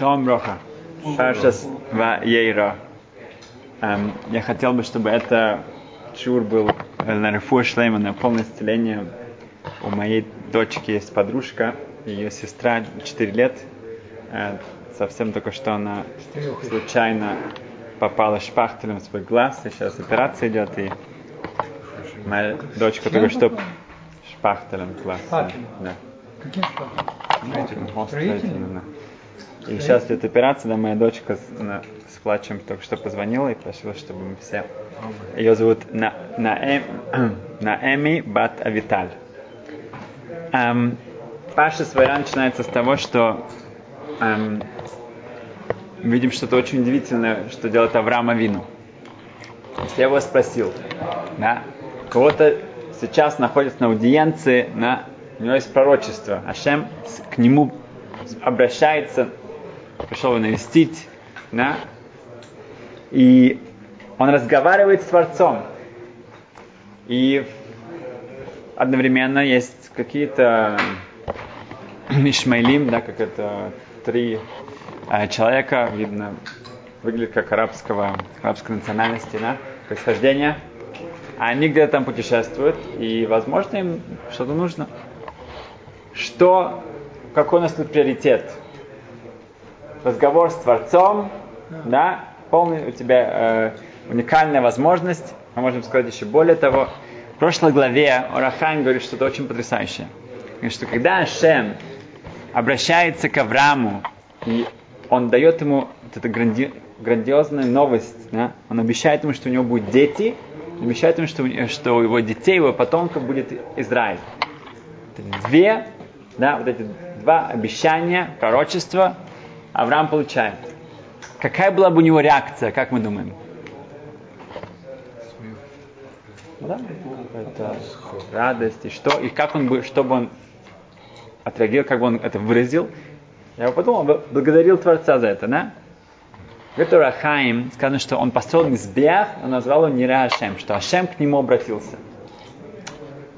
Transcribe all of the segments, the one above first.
Шалом Броха. Паршас. Эм, Я хотел бы, чтобы это чур был э, на Рифу Шлейма, на полное исцеление. У моей дочки есть подружка, ее сестра 4 лет. Э, Совсем только что она случайно попала шпахтелем в свой глаз, и сейчас операция идет, и моя дочка только что шпахтелем в глаз. Шпахтелем? Да. Каким? Этим Строительным? И сейчас идет операция, да, моя дочка с, на- с плачем только что позвонила и просила, чтобы мы все... Ее зовут На, Наэм, Наэми Бат Авиталь. Эм, Паша Свайра начинается с того, что эм, видим что-то очень удивительное, что делает Авраам Авину. Если я его спросил, да, кого-то сейчас находится на аудиенции, на, у него есть пророчество, Ашем к нему обращается, пришел навестить, да, и он разговаривает с Творцом. И одновременно есть какие-то Ишмаилим, да, как это три э, человека, видно, выглядят как арабского, арабской национальности, да, происхождения. Они где-то там путешествуют, и, возможно, им что-то нужно. Что, какой у нас тут приоритет? Разговор с Творцом, да, полный у тебя э, уникальная возможность, мы можем сказать еще более того. В прошлой главе Орахайм говорит что-то очень потрясающее. Говорит, что когда Ашем обращается к Аврааму, и он дает ему вот эту гранди- грандиозную новость, да? он обещает ему, что у него будут дети, обещает ему, что, у- что у его детей, его потомков будет Израиль. Это две, да, вот эти два обещания, пророчества Авраам получает. Какая была бы у него реакция, как мы думаем? Да, это радость, и что, и как он бы, чтобы он отреагировал, как бы он это выразил. Я подумал, б- благодарил Творца за это, да? Говорит Рахаим, сказано, что он построил мизбех, он назвал его Нира Ашем, что Ашем к нему обратился.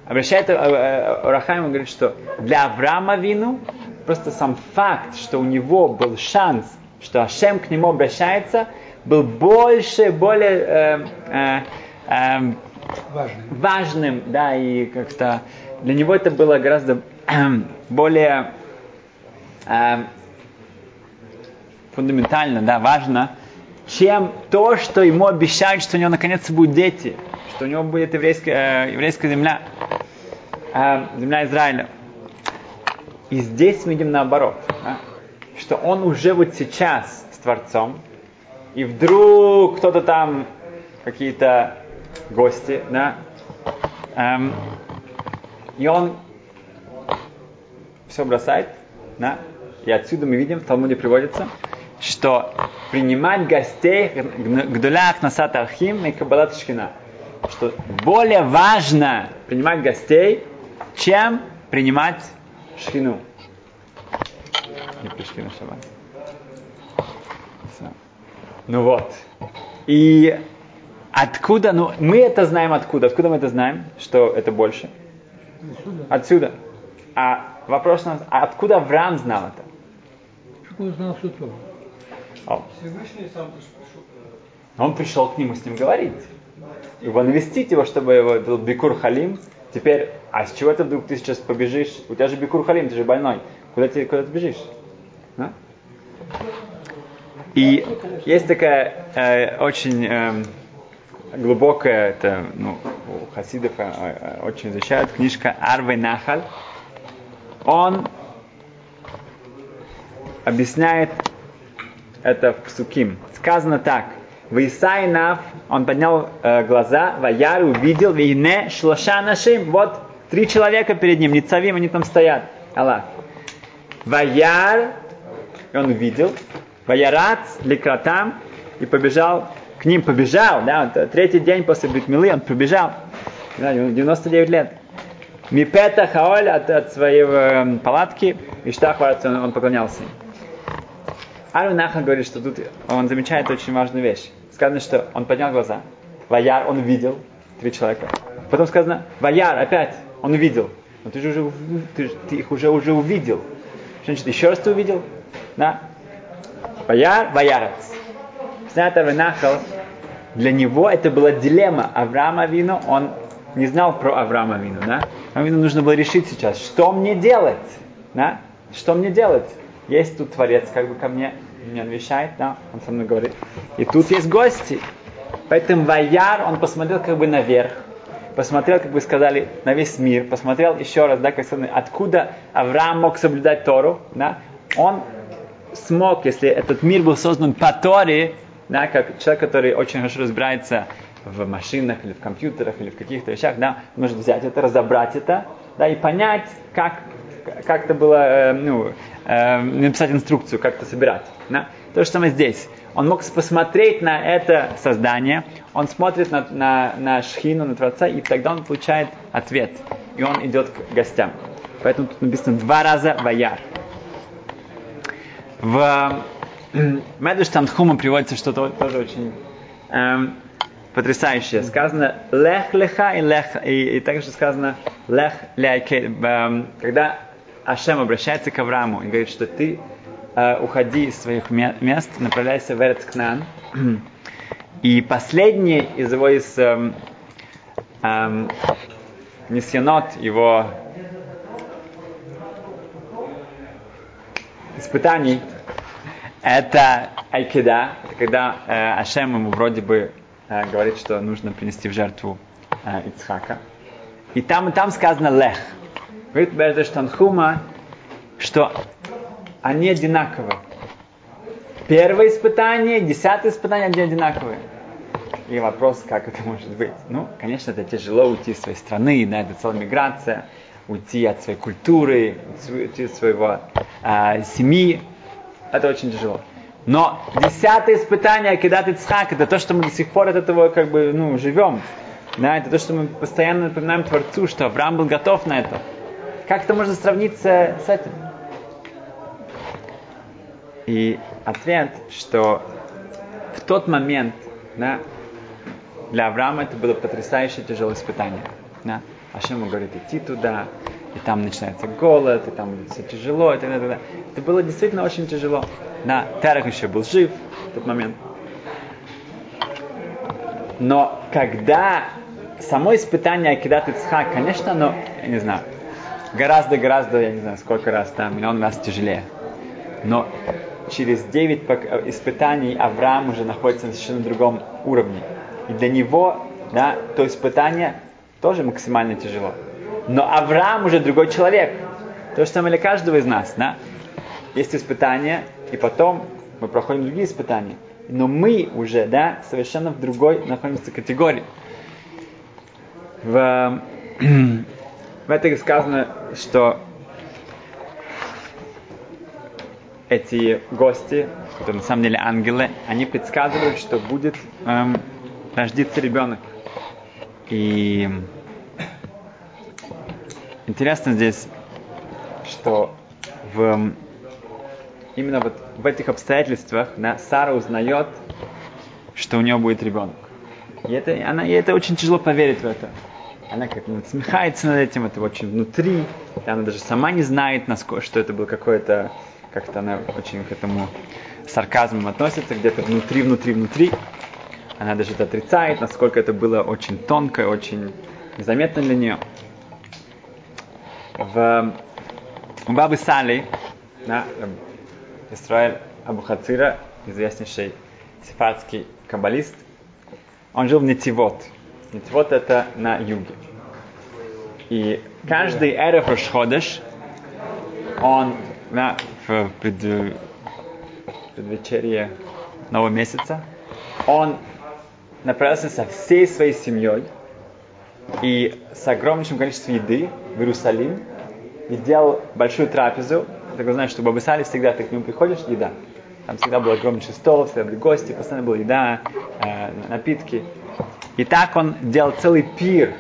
Обращает э, э, Рахаим, он говорит, что для Авраама вину просто сам факт, что у него был шанс, что Ашем к нему обращается, был больше, более э, э, э, Важно. важным, да, и как-то для него это было гораздо более эм, фундаментально, да, важно, чем то, что ему обещают, что у него наконец-то будут дети, что у него будет еврейская, э, еврейская земля, э, земля Израиля. И здесь мы видим наоборот, да, что он уже вот сейчас с Творцом, и вдруг кто-то там, какие-то гости, да, эм, и он все бросает, да, и отсюда мы видим, в Талмуде приводится, что принимать гостей гдулях насат архим и кабалат шхина, что более важно принимать гостей, чем принимать шхину. Не пришли на шаббат. Ну вот. И откуда, ну мы это знаем откуда, откуда мы это знаем, что это больше? Отсюда. Отсюда. А вопрос у нас, а откуда Авраам знал это? Он знал все то. О, Всевышний сам пришел. Он пришел к нему с ним говорить. Его навестить его, чтобы его был Бикур Халим. Теперь, а с чего ты вдруг ты сейчас побежишь? У тебя же Бикур Халим, ты же больной. Куда ты, куда ты бежишь? А? И есть такая э, очень эм, глубокая, это, ну, у хасидов э, э, очень изучают, книжка Арвей Нахаль. Он объясняет это в Псуким. Сказано так. В Исаинав он поднял э, глаза, Ваяр увидел, Вейне шлоша нашим, вот три человека перед ним, Ницавим, они там стоят. Аллах. Ваяр, и он увидел, Ваярат, Ликратам, и побежал к ним, побежал, да, вот, третий день после Бритмилы он побежал, да, ему 99 лет. Мипета Хаоль от, от своей э, палатки, и Штахварц, он, он поклонялся. Арвин Нахал говорит, что тут он замечает очень важную вещь. Сказано, что он поднял глаза. Ваяр, он увидел три человека. Потом сказано, Ваяр, опять, он увидел. Но ты же уже, ты, ты их уже, уже увидел. Значит, еще раз ты увидел? Да? Ваяр, ваярец. Снято вынахал. Для него это была дилемма. Авраама Вину, он не знал про Авраама Вину, да? Аврааму нужно было решить сейчас, что мне делать, да? Что мне делать? Есть тут Творец, как бы ко мне меня навещает, да? Он со мной говорит. И тут есть гости. Поэтому Ваяр, он посмотрел как бы наверх, посмотрел, как вы сказали, на весь мир, посмотрел еще раз, да, как сказано, откуда Авраам мог соблюдать Тору, да, он смог, если этот мир был создан по Торе, да, как человек, который очень хорошо разбирается в машинах или в компьютерах или в каких-то вещах, да, может взять это, разобрать это, да, и понять, как, как это было, э, ну, э, написать инструкцию, как это собирать. Да. То же самое здесь. Он мог посмотреть на это создание, он смотрит на, на, на Шхину, на Творца, и тогда он получает ответ. И он идет к гостям. Поэтому тут написано два раза «Ваяр». В Медуш Танхума приводится что-то тоже очень эм, потрясающее. Сказано «лех леха» и «лех», и, и также сказано «лех ляйке». Эм, когда Ашем обращается к Аврааму и говорит, что ты э, уходи из своих мест, направляйся в Эрцкнан. И последний из его из эм, эм, несенот, его испытаний, это айкида, это когда э, Ашем ему вроде бы э, говорит, что нужно принести в жертву э, Ицхака. И там и там сказано лех. Говорит Бердеш Танхума, что они одинаковые. Первое испытание, десятое испытание, они одинаковые. И вопрос, как это может быть? Ну, конечно, это тяжело уйти из своей страны, да, это целая миграция, уйти от своей культуры, уйти от своего э, семьи. Это очень тяжело. Но десятое испытание Акидат Ицхак, это то, что мы до сих пор от этого как бы, ну, живем. Да, это то, что мы постоянно напоминаем Творцу, что Авраам был готов на это. Как это можно сравниться с этим? И ответ, что в тот момент да, для Авраама это было потрясающее тяжелое испытание. Да. Ашем ему говорит идти туда, и там начинается голод, и там все тяжело, и так далее. Это было действительно очень тяжело. Да, Терах еще был жив в тот момент. Но когда само испытание Акидат Ицхак, конечно, оно, я не знаю, гораздо-гораздо, я не знаю, сколько раз там, миллион раз тяжелее. Но через 9 испытаний Авраам уже находится на совершенно другом уровне. И для него, да, то испытание тоже максимально тяжело. Но Авраам уже другой человек. То же самое для каждого из нас, да. Есть испытания, и потом мы проходим другие испытания. Но мы уже, да, совершенно в другой находимся категории. В, этой сказано, что эти гости, которые на самом деле ангелы, они предсказывают, что будет эм, рождиться ребенок. И интересно здесь, что в, именно вот в этих обстоятельствах да, Сара узнает, что у нее будет ребенок. И это, она, и это очень тяжело поверить в это. Она как-то насмехается над этим, это очень внутри. Она даже сама не знает, насколько, что это был какой-то как-то она очень к этому сарказмом относится, где-то внутри, внутри, внутри. Она даже это отрицает, насколько это было очень тонко, очень незаметно для нее. В, у Бабы Сали, да, Исраэль Абухацира, известнейший сефардский каббалист, он жил в Нетивот. Нетивот это на юге. И каждый Эреф Рошходеш, он на, в пред, предвечерье нового месяца, он направился со всей своей семьей и с огромнейшим количеством еды в Иерусалим и сделал большую трапезу. Так вы знаете, что в Бабысале всегда ты к нему приходишь, еда. Там всегда был огромнейший стол, всегда были гости, постоянно была еда, э, напитки. И так он делал целый пир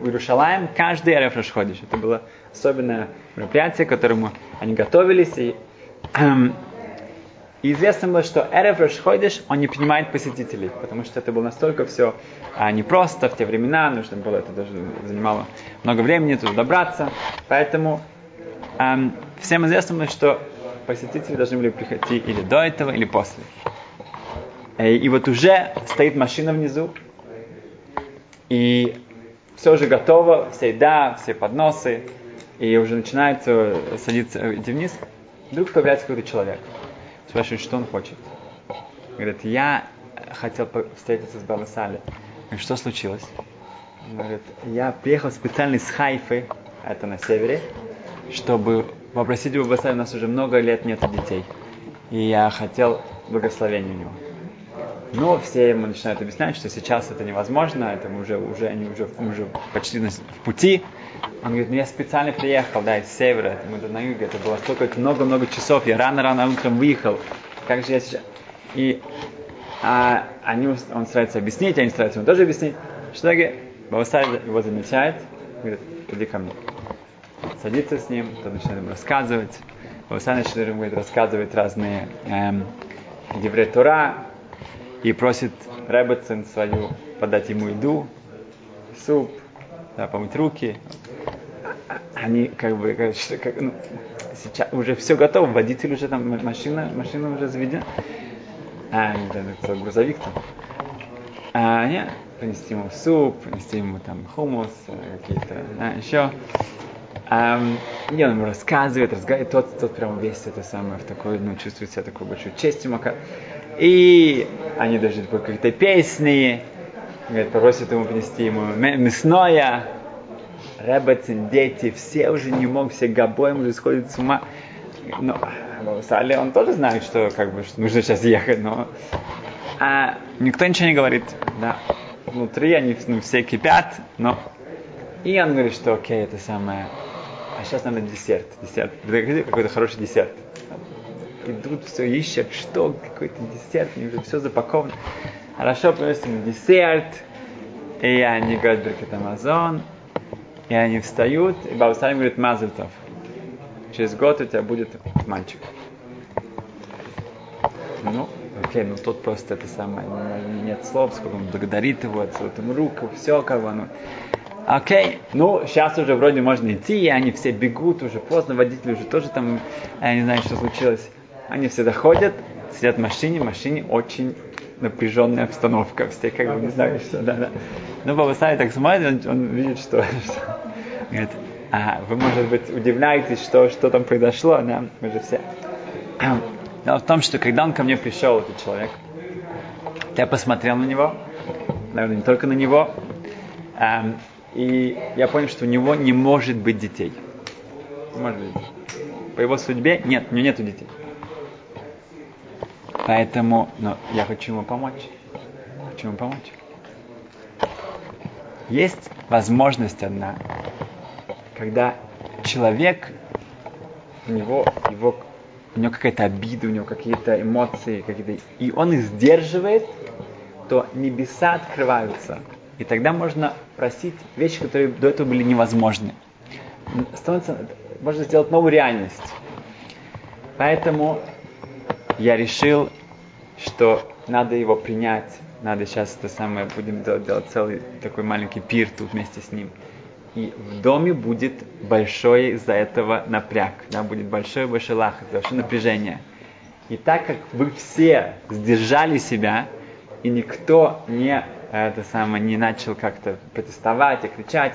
в Иерушалаем каждый Эреф Рашходиш. Это было особенное мероприятие, к которому они готовились. И, эм, и известно было, что Эрев Рашходиш, он не принимает посетителей, потому что это было настолько все а, непросто в те времена, нужно было, это даже занимало много времени туда добраться. Поэтому эм, всем известно было, что посетители должны были прийти или до этого, или после. Э, И вот уже стоит машина внизу, и все уже готово, вся еда, все подносы, и уже начинает э, садиться идти вниз. Вдруг появляется какой-то человек. Спрашивает, что он хочет. Говорит, я хотел встретиться с Баба Сали. Говорит, что случилось? Говорит, я приехал специально из Хайфы, это на севере, чтобы попросить у Баба Сали, у нас уже много лет нет детей. И я хотел благословения у него. Но все ему начинают объяснять, что сейчас это невозможно, это мы уже, уже, они уже, мы уже почти в пути. Он говорит, ну я специально приехал, да, из севера, мы тут на юге, это было столько, много-много часов, я рано-рано утром выехал, как же я сейчас... И а, они, он старается объяснить, они стараются ему тоже объяснить. Что Бабасай его замечает, говорит, иди ко мне. Садится с ним, тот начинает ему рассказывать. Бабасай начинает ему говорит, рассказывать разные эм, евреи Тора, и просит Рэббетсон свою подать ему еду, суп, да, помыть руки. Они как бы, как, как, ну, сейчас уже все готово, водитель уже там, машина, машина уже заведена. А, не знаю, кто, грузовик там. А, нет, принести ему суп, принести ему там хумус, э, какие-то, да, еще. Ам, и он ему рассказывает, разговаривает, тот, тот прям весь это самое, в такой, ну, чувствует себя такой большой честью. мака. И они даже по какой-то песни, говорит, просят ему принести ему мя- мясное. Рэббетин, дети, все уже не могут, все гобоем уже сходят с ума. Но Баба Сали, он тоже знает, что как бы что нужно сейчас ехать, но а, никто ничего не говорит. Да. Внутри они ну, все кипят, но и он говорит, что окей, это самое. А сейчас надо десерт. Десерт. Какой-то хороший десерт. Идут, все ищут, что, какой-то десерт, они уже все запаковано. Хорошо, приносят им десерт. И они говорят, Беркет Амазон. И они встают, и Баба Салим говорит, Мазельтов. Через год у тебя будет мальчик. Ну, окей, ну тут просто это самое, ну, нет слов, сколько он благодарит его, целует ему руку, все как бы, ну. Окей, ну, сейчас уже вроде можно идти, и они все бегут, уже поздно, водитель уже тоже там, я не знаю, что случилось. Они все доходят, сидят в машине, в машине очень напряженная обстановка, все как бы не знаю, что, да, да. Ну, Баба Сали так смотрит, он, он видит, что, что говорит, а, вы, может быть, удивляетесь, что, что там произошло, да, мы же все. Дело в том, что когда он ко мне пришел, этот человек, я посмотрел на него, наверное, не только на него, эм, и я понял, что у него не может быть детей. Может быть. По его судьбе нет, у него нету детей. Поэтому ну, я хочу ему помочь. Хочу ему помочь. Есть возможность одна, когда человек, у него, его, у него какая-то обида, у него какие-то эмоции, какие-то, и он их сдерживает, то небеса открываются. И тогда можно просить вещи, которые до этого были невозможны. Становится, можно сделать новую реальность. Поэтому я решил, что надо его принять. Надо сейчас это самое, будем делать, делать целый такой маленький пир тут вместе с ним. И в доме будет большой из-за этого напряг, да, будет большой-большой лах, большое напряжение. И так как вы все сдержали себя, и никто не, это самое, не начал как-то протестовать и кричать,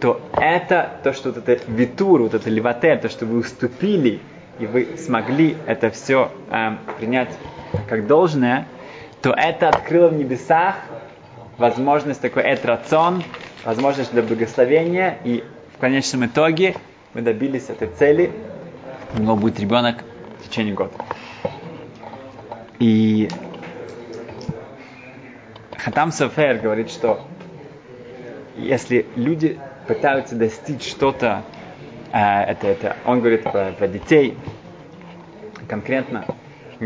то это, то, что вот это витур, вот это левотер, то, что вы уступили, и вы смогли это все э, принять как должное, то это открыло в небесах возможность такой этрацон, возможность для благословения, и в конечном итоге мы добились этой цели, у него будет ребенок в течение года. И Хатам Софер говорит, что если люди пытаются достичь что-то, э, это, это, он говорит про, про детей конкретно,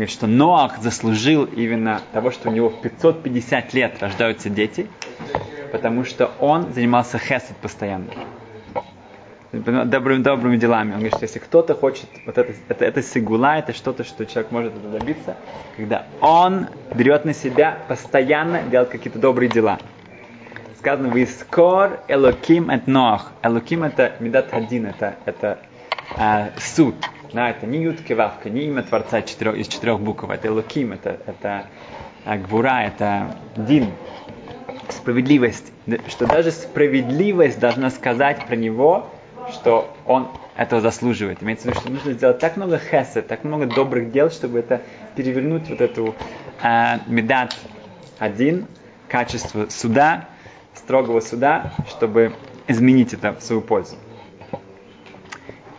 что Ноах заслужил именно того, что у него в 550 лет рождаются дети, потому что он занимался хесед постоянно. Добрыми, добрыми делами. Он говорит, что если кто-то хочет, вот это, это, это сигула, это что-то, что человек может это добиться, когда он берет на себя постоянно делать какие-то добрые дела. Сказано, вы скор элоким эт ноах. Элоким это медат хадин, это, это а, суд. Да, это не Ютки Вавка, не имя Творца четырех, из четырех букв, это Луким, это, это а, Гвура, это Дин, справедливость. Что даже справедливость должна сказать про него, что он этого заслуживает. Имеется в виду, что нужно сделать так много хеса, так много добрых дел, чтобы это перевернуть вот эту э, медат один, качество суда, строгого суда, чтобы изменить это в свою пользу.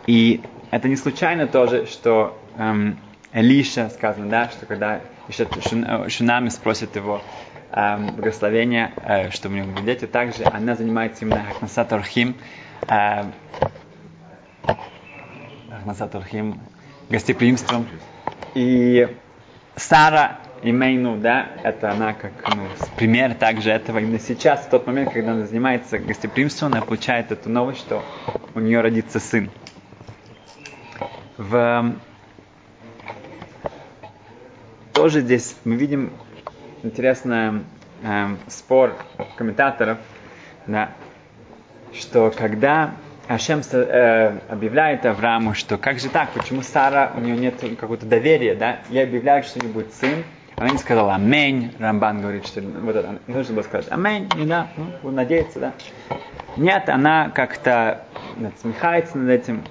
И это не случайно тоже, что эм, Элиша сказано, да, что когда еще Шунами спросит его эм, благословения, э, чтобы у него были дети, также она занимается именно Хакнасат Орхим, э, Хакнасат Орхим, гостеприимством. И Сара Имейну, да, это она как ну, пример также этого именно сейчас, в тот момент, когда она занимается гостеприимством, она получает эту новость, что у нее родится сын. В... Тоже здесь мы видим интересный э, спор комментаторов, да, что когда Ашем э, объявляет Аврааму, что как же так, почему Сара, у нее нет какого-то доверия, да, я объявляю, что у нее будет сын, она не сказала амень, Рамбан говорит, что вот это, не нужно было сказать амень, не да, ну, надеяться, да. Нет, она как-то насмехается над этим.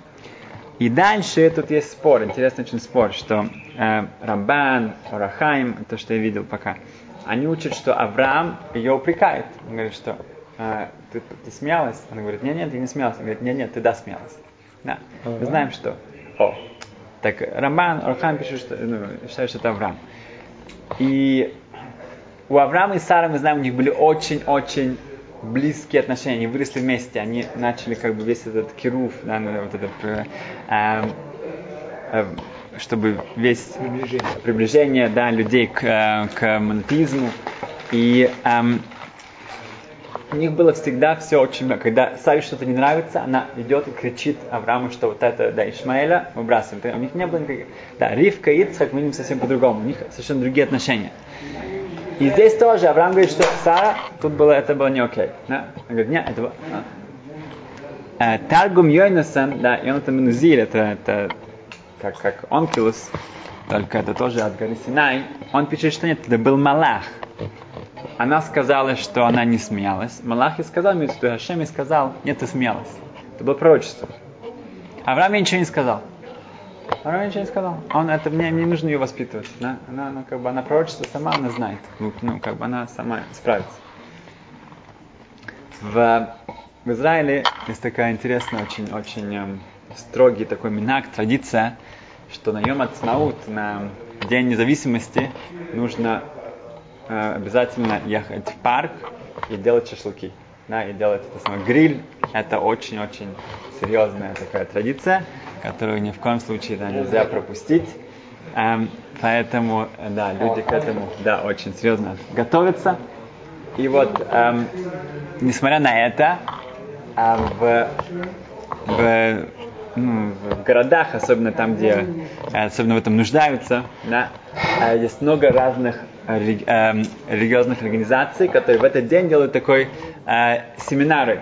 И дальше тут есть спор, интересный очень спор, что э, Рамбан, Рахаим, то, что я видел пока, они учат, что Авраам ее упрекает. Он говорит, что э, ты, ты смеялась? Она говорит, нет, нет, ты не смеялась. Он говорит, нет, нет, ты да смеялась. Да. Мы знаем, что. О, так Рамбан, Рахаим пишет, что, ну, считает, что это Авраам. И у Авраама и Сары, мы знаем, у них были очень-очень близкие отношения, они выросли вместе, они начали как бы весь этот кируф, да, ну, вот этот, э, э, чтобы весь приближение, приближение да, людей к, э, к монотеизму. И эм, у них было всегда все очень много. Когда Саре что-то не нравится, она идет и кричит Аврааму, что вот это, да, Ишмаэля выбрасываем. У них не было никаких... Да, Ривка и Ицхак, мы видим совсем по-другому. У них совершенно другие отношения. И здесь тоже Авраам говорит, что Сара, тут было, это было не окей. Да? Он говорит, нет, это было... А. Э, Таргум Йойнасан, да, это Менузиль, это, это как, как Онкилус, только это тоже от горы Синай. Он пишет, что нет, это был Малах она сказала, что она не смеялась. Малах и сказал мне, что Хашем и сказал, нет, ты смеялась. Это было пророчество. Авраам ничего не сказал. Авраам ничего не сказал. Он, это, мне, мне нужно ее воспитывать. Да? Она, она, как бы, она пророчество сама, она знает. Ну, ну, как бы она сама справится. В, в Израиле есть такая интересная, очень, очень эм, строгий такой минак, традиция, что на Йом Ацмаут, на День независимости, нужно Э, обязательно ехать в парк и делать шашлыки. Да, и делать это самое. Гриль – это очень-очень серьезная такая традиция, которую ни в коем случае да, нельзя пропустить. Эм, поэтому, да, люди к этому, да, очень серьезно готовятся. И вот, эм, несмотря на это, э, в, в, ну, в городах, особенно там, где особенно в этом нуждаются, да, э, есть много разных Эм, религиозных организаций, которые в этот день делают такой э, семинары.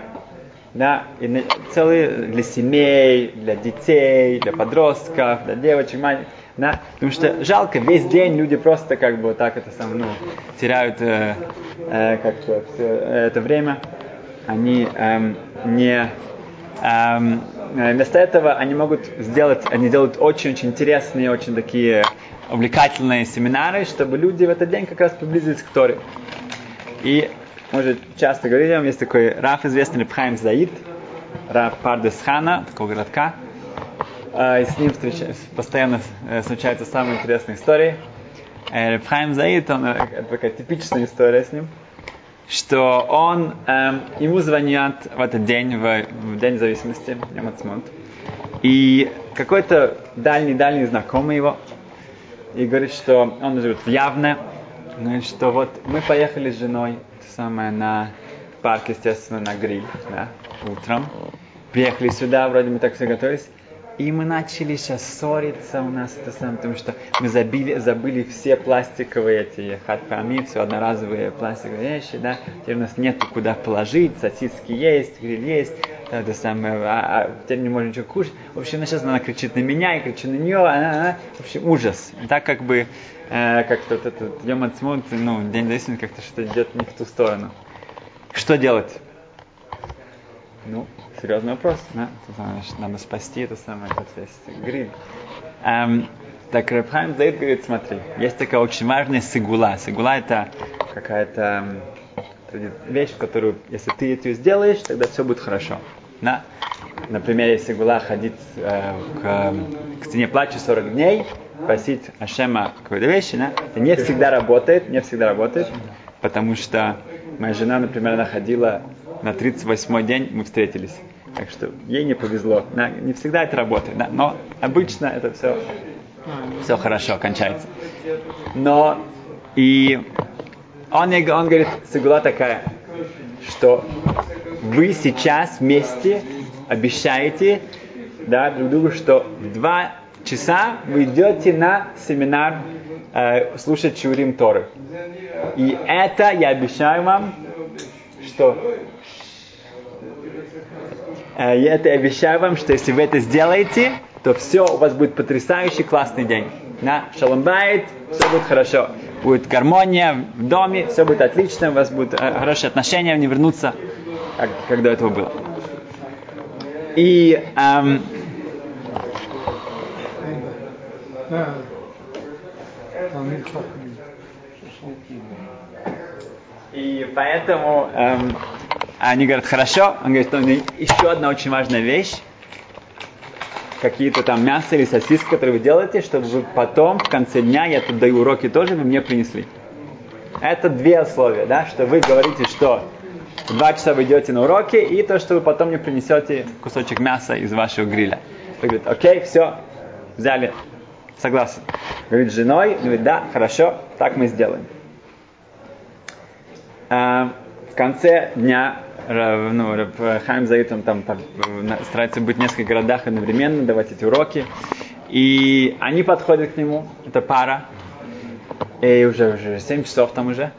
Да, и целые для семей, для детей, для подростков, для девочек, мальчиков. Да? Потому что жалко, весь день люди просто как бы вот так это сам, ну, теряют э, э, как-то все это время. Они эм, не эм, вместо этого они могут сделать, они делают очень-очень интересные, очень такие увлекательные семинары, чтобы люди в этот день как раз приблизились к Торе. И, может, часто говорили, есть такой Раф известный Рабхайм Заид, Раф Пардесхана, такого городка. А, и с ним постоянно э, случаются самые интересные истории. Э, Рабхайм Заид, он, э, это такая типичная история с ним, что он, эм, ему звонят в этот день, в, в День зависимости, Ямацмонт, и какой-то дальний-дальний знакомый его и говорит, что он живет в Явне, говорит, что вот мы поехали с женой самое на парк, естественно, на гриль, да, утром. Приехали сюда, вроде мы так все готовились. И мы начали сейчас ссориться у нас, это самое, потому что мы забили, забыли все пластиковые эти хатпами, все одноразовые пластиковые вещи, да. Теперь у нас нету куда положить, сосиски есть, гриль есть, это самое, а, а теперь не можно ничего кушать. В общем, она сейчас она кричит на меня, я кричу на нее, она, она, в общем, ужас. И так как бы, э, как-то вот этот Йом Ацмут, ну, День зависимости, как-то что-то идет не в ту сторону. Что делать? Ну, серьезный вопрос, да? Это, значит, надо спасти это самое, это весь гриль. Эм, так Рабхайм Заид говорит, смотри, есть такая очень важная сигула. Сигула это какая-то эм, вещь, которую, если ты это сделаешь, тогда все будет хорошо. Да? Например, если гула ходить э, к, к стене плача 40 дней, просить Ашема какой-то вещи, да? это не всегда работает, не всегда работает, потому что моя жена, например, она ходила на 38-й день, мы встретились. Так что ей не повезло. Да? Не всегда это работает, да? но обычно это все, все хорошо кончается. Но и он, он говорит, сигула такая, что вы сейчас вместе обещаете да, друг другу, что в два часа вы идете на семинар э, слушать Чурим Торы. И это я обещаю вам, что э, я это обещаю вам, что если вы это сделаете, то все у вас будет потрясающий классный день. На шаломбайт, все будет хорошо. Будет гармония в доме, все будет отлично, у вас будут э, хорошие отношения, не вернутся, как до этого было. И эм. И поэтому эм, они говорят, хорошо. Он говорит, что еще одна очень важная вещь. Какие-то там мясо или сосиски, которые вы делаете, чтобы вы потом, в конце дня, я тут даю уроки тоже, вы мне принесли. Это две условия, да, что вы говорите, что два часа вы идете на уроки, и то, что вы потом мне принесете кусочек мяса из вашего гриля. Вы говорите, окей, все, взяли, согласен. Говорит с женой, говорит, да, хорошо, так мы сделаем. А, в конце дня Ра- ну, Раб Хайм Заид, он там по- на- старается быть в нескольких городах одновременно, давать эти уроки. И они подходят к нему, это пара, и уже, уже 7 часов там уже.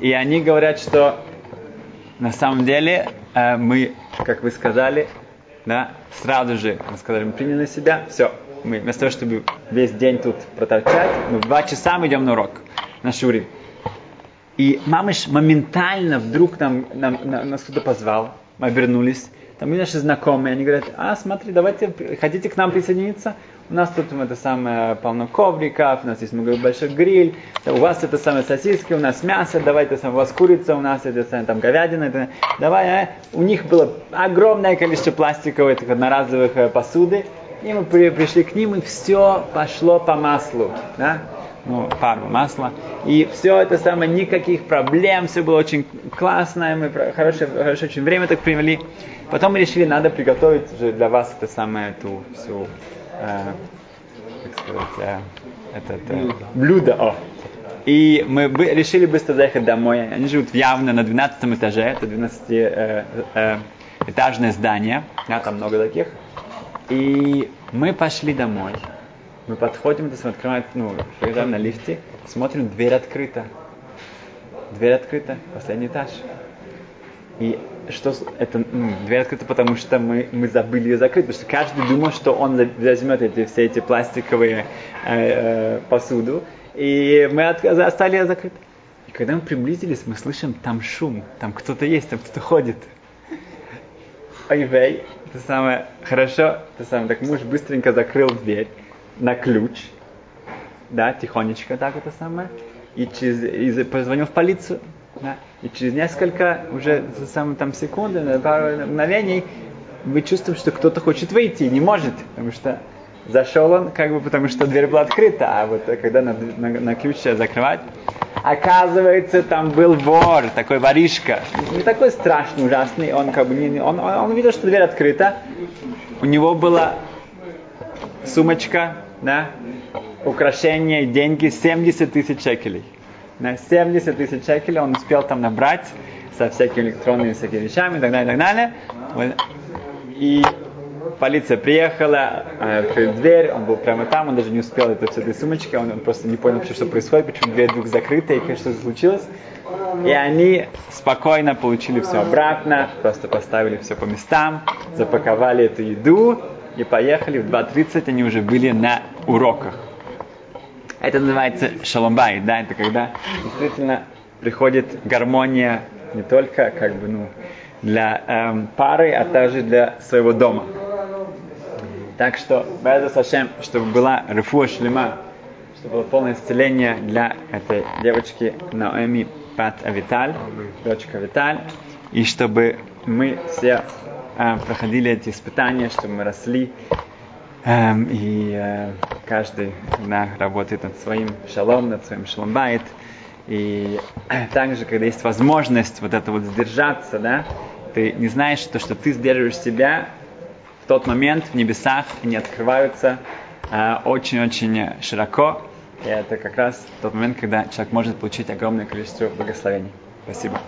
И они говорят, что на самом деле э, мы, как вы сказали, да, сразу же, мы сказали, мы приняли на себя, все, мы вместо того, чтобы весь день тут проторчать, мы в два часа мы идем на урок, на шури. И мамыш моментально вдруг нам, нам, нам- нас кто-то позвал, мы обернулись, там и наши знакомые, они говорят, а, смотри, давайте, хотите к нам присоединиться? У нас тут это самое полно ковриков, у нас есть много большой гриль, у вас это самое сосиски, у нас мясо, давайте, у вас курица, у нас это самое, там говядина, это, давай, а? у них было огромное количество пластиковых этих одноразовых э, посуды, и мы при- пришли к ним, и все пошло по маслу, да? ну, пару масла. И все это самое, никаких проблем, все было очень классно, мы хорошее, хорошее очень время так провели. Потом мы решили, надо приготовить для вас это самое, эту всю, э, как сказать, э, это, это, блюдо. О. И мы бы- решили быстро заехать домой. Они живут в явно на 12 этаже, это 12 э, э, этажное здание, да, там много таких. И мы пошли домой. Мы подходим, то есть открываем, ну, приезжаем на лифте, смотрим, дверь открыта. Дверь открыта, последний этаж. И что это, ну, дверь открыта, потому что мы, мы забыли ее закрыть, потому что каждый думал, что он возьмет эти, все эти пластиковые э, э, посуду, и мы от- оставили ее закрытой. И когда мы приблизились, мы слышим, там шум, там кто-то есть, там кто-то ходит. Ой, вей, это самое, хорошо, это самое, так муж быстренько закрыл дверь на ключ, да, тихонечко так это самое, и, через, и позвонил в полицию, да, и через несколько, уже за самые там секунды, пару мгновений, мы чувствуем, что кто-то хочет выйти и не может, потому что зашел он, как бы, потому что дверь была открыта, а вот когда на, на, на ключ закрывать, оказывается, там был вор, такой воришка, не такой страшный, ужасный, он как бы, не, он, он, он видел, что дверь открыта, у него была сумочка, да, украшения, деньги, 70 тысяч шекелей. На 70 тысяч шекелей он успел там набрать со всякими электронными всякими вещами и так далее, и так далее. И полиция приехала, э, открыли дверь, он был прямо там, он даже не успел это с этой сумочкой, он, он просто не понял, что, что происходит, почему дверь вдруг закрыта и что случилось. И они спокойно получили все обратно, просто поставили все по местам, запаковали эту еду и поехали. В 2.30 они уже были на уроках. Это называется шаломбай, да, это когда действительно приходит гармония не только как бы, ну, для эм, пары, а также для своего дома. Так что, Бэда Сашем, чтобы была рефуа шлема, чтобы было полное исцеление для этой девочки Наоми Пат Авиталь, дочка Авиталь, и чтобы мы все э, проходили эти испытания, чтобы мы росли, и э, каждый да, работает над своим шалом, над своим шаломбайт, и также, когда есть возможность вот это вот сдержаться, да, ты не знаешь, то, что ты сдерживаешь себя, в тот момент в небесах не открываются очень-очень широко, и это как раз тот момент, когда человек может получить огромное количество благословений. Спасибо.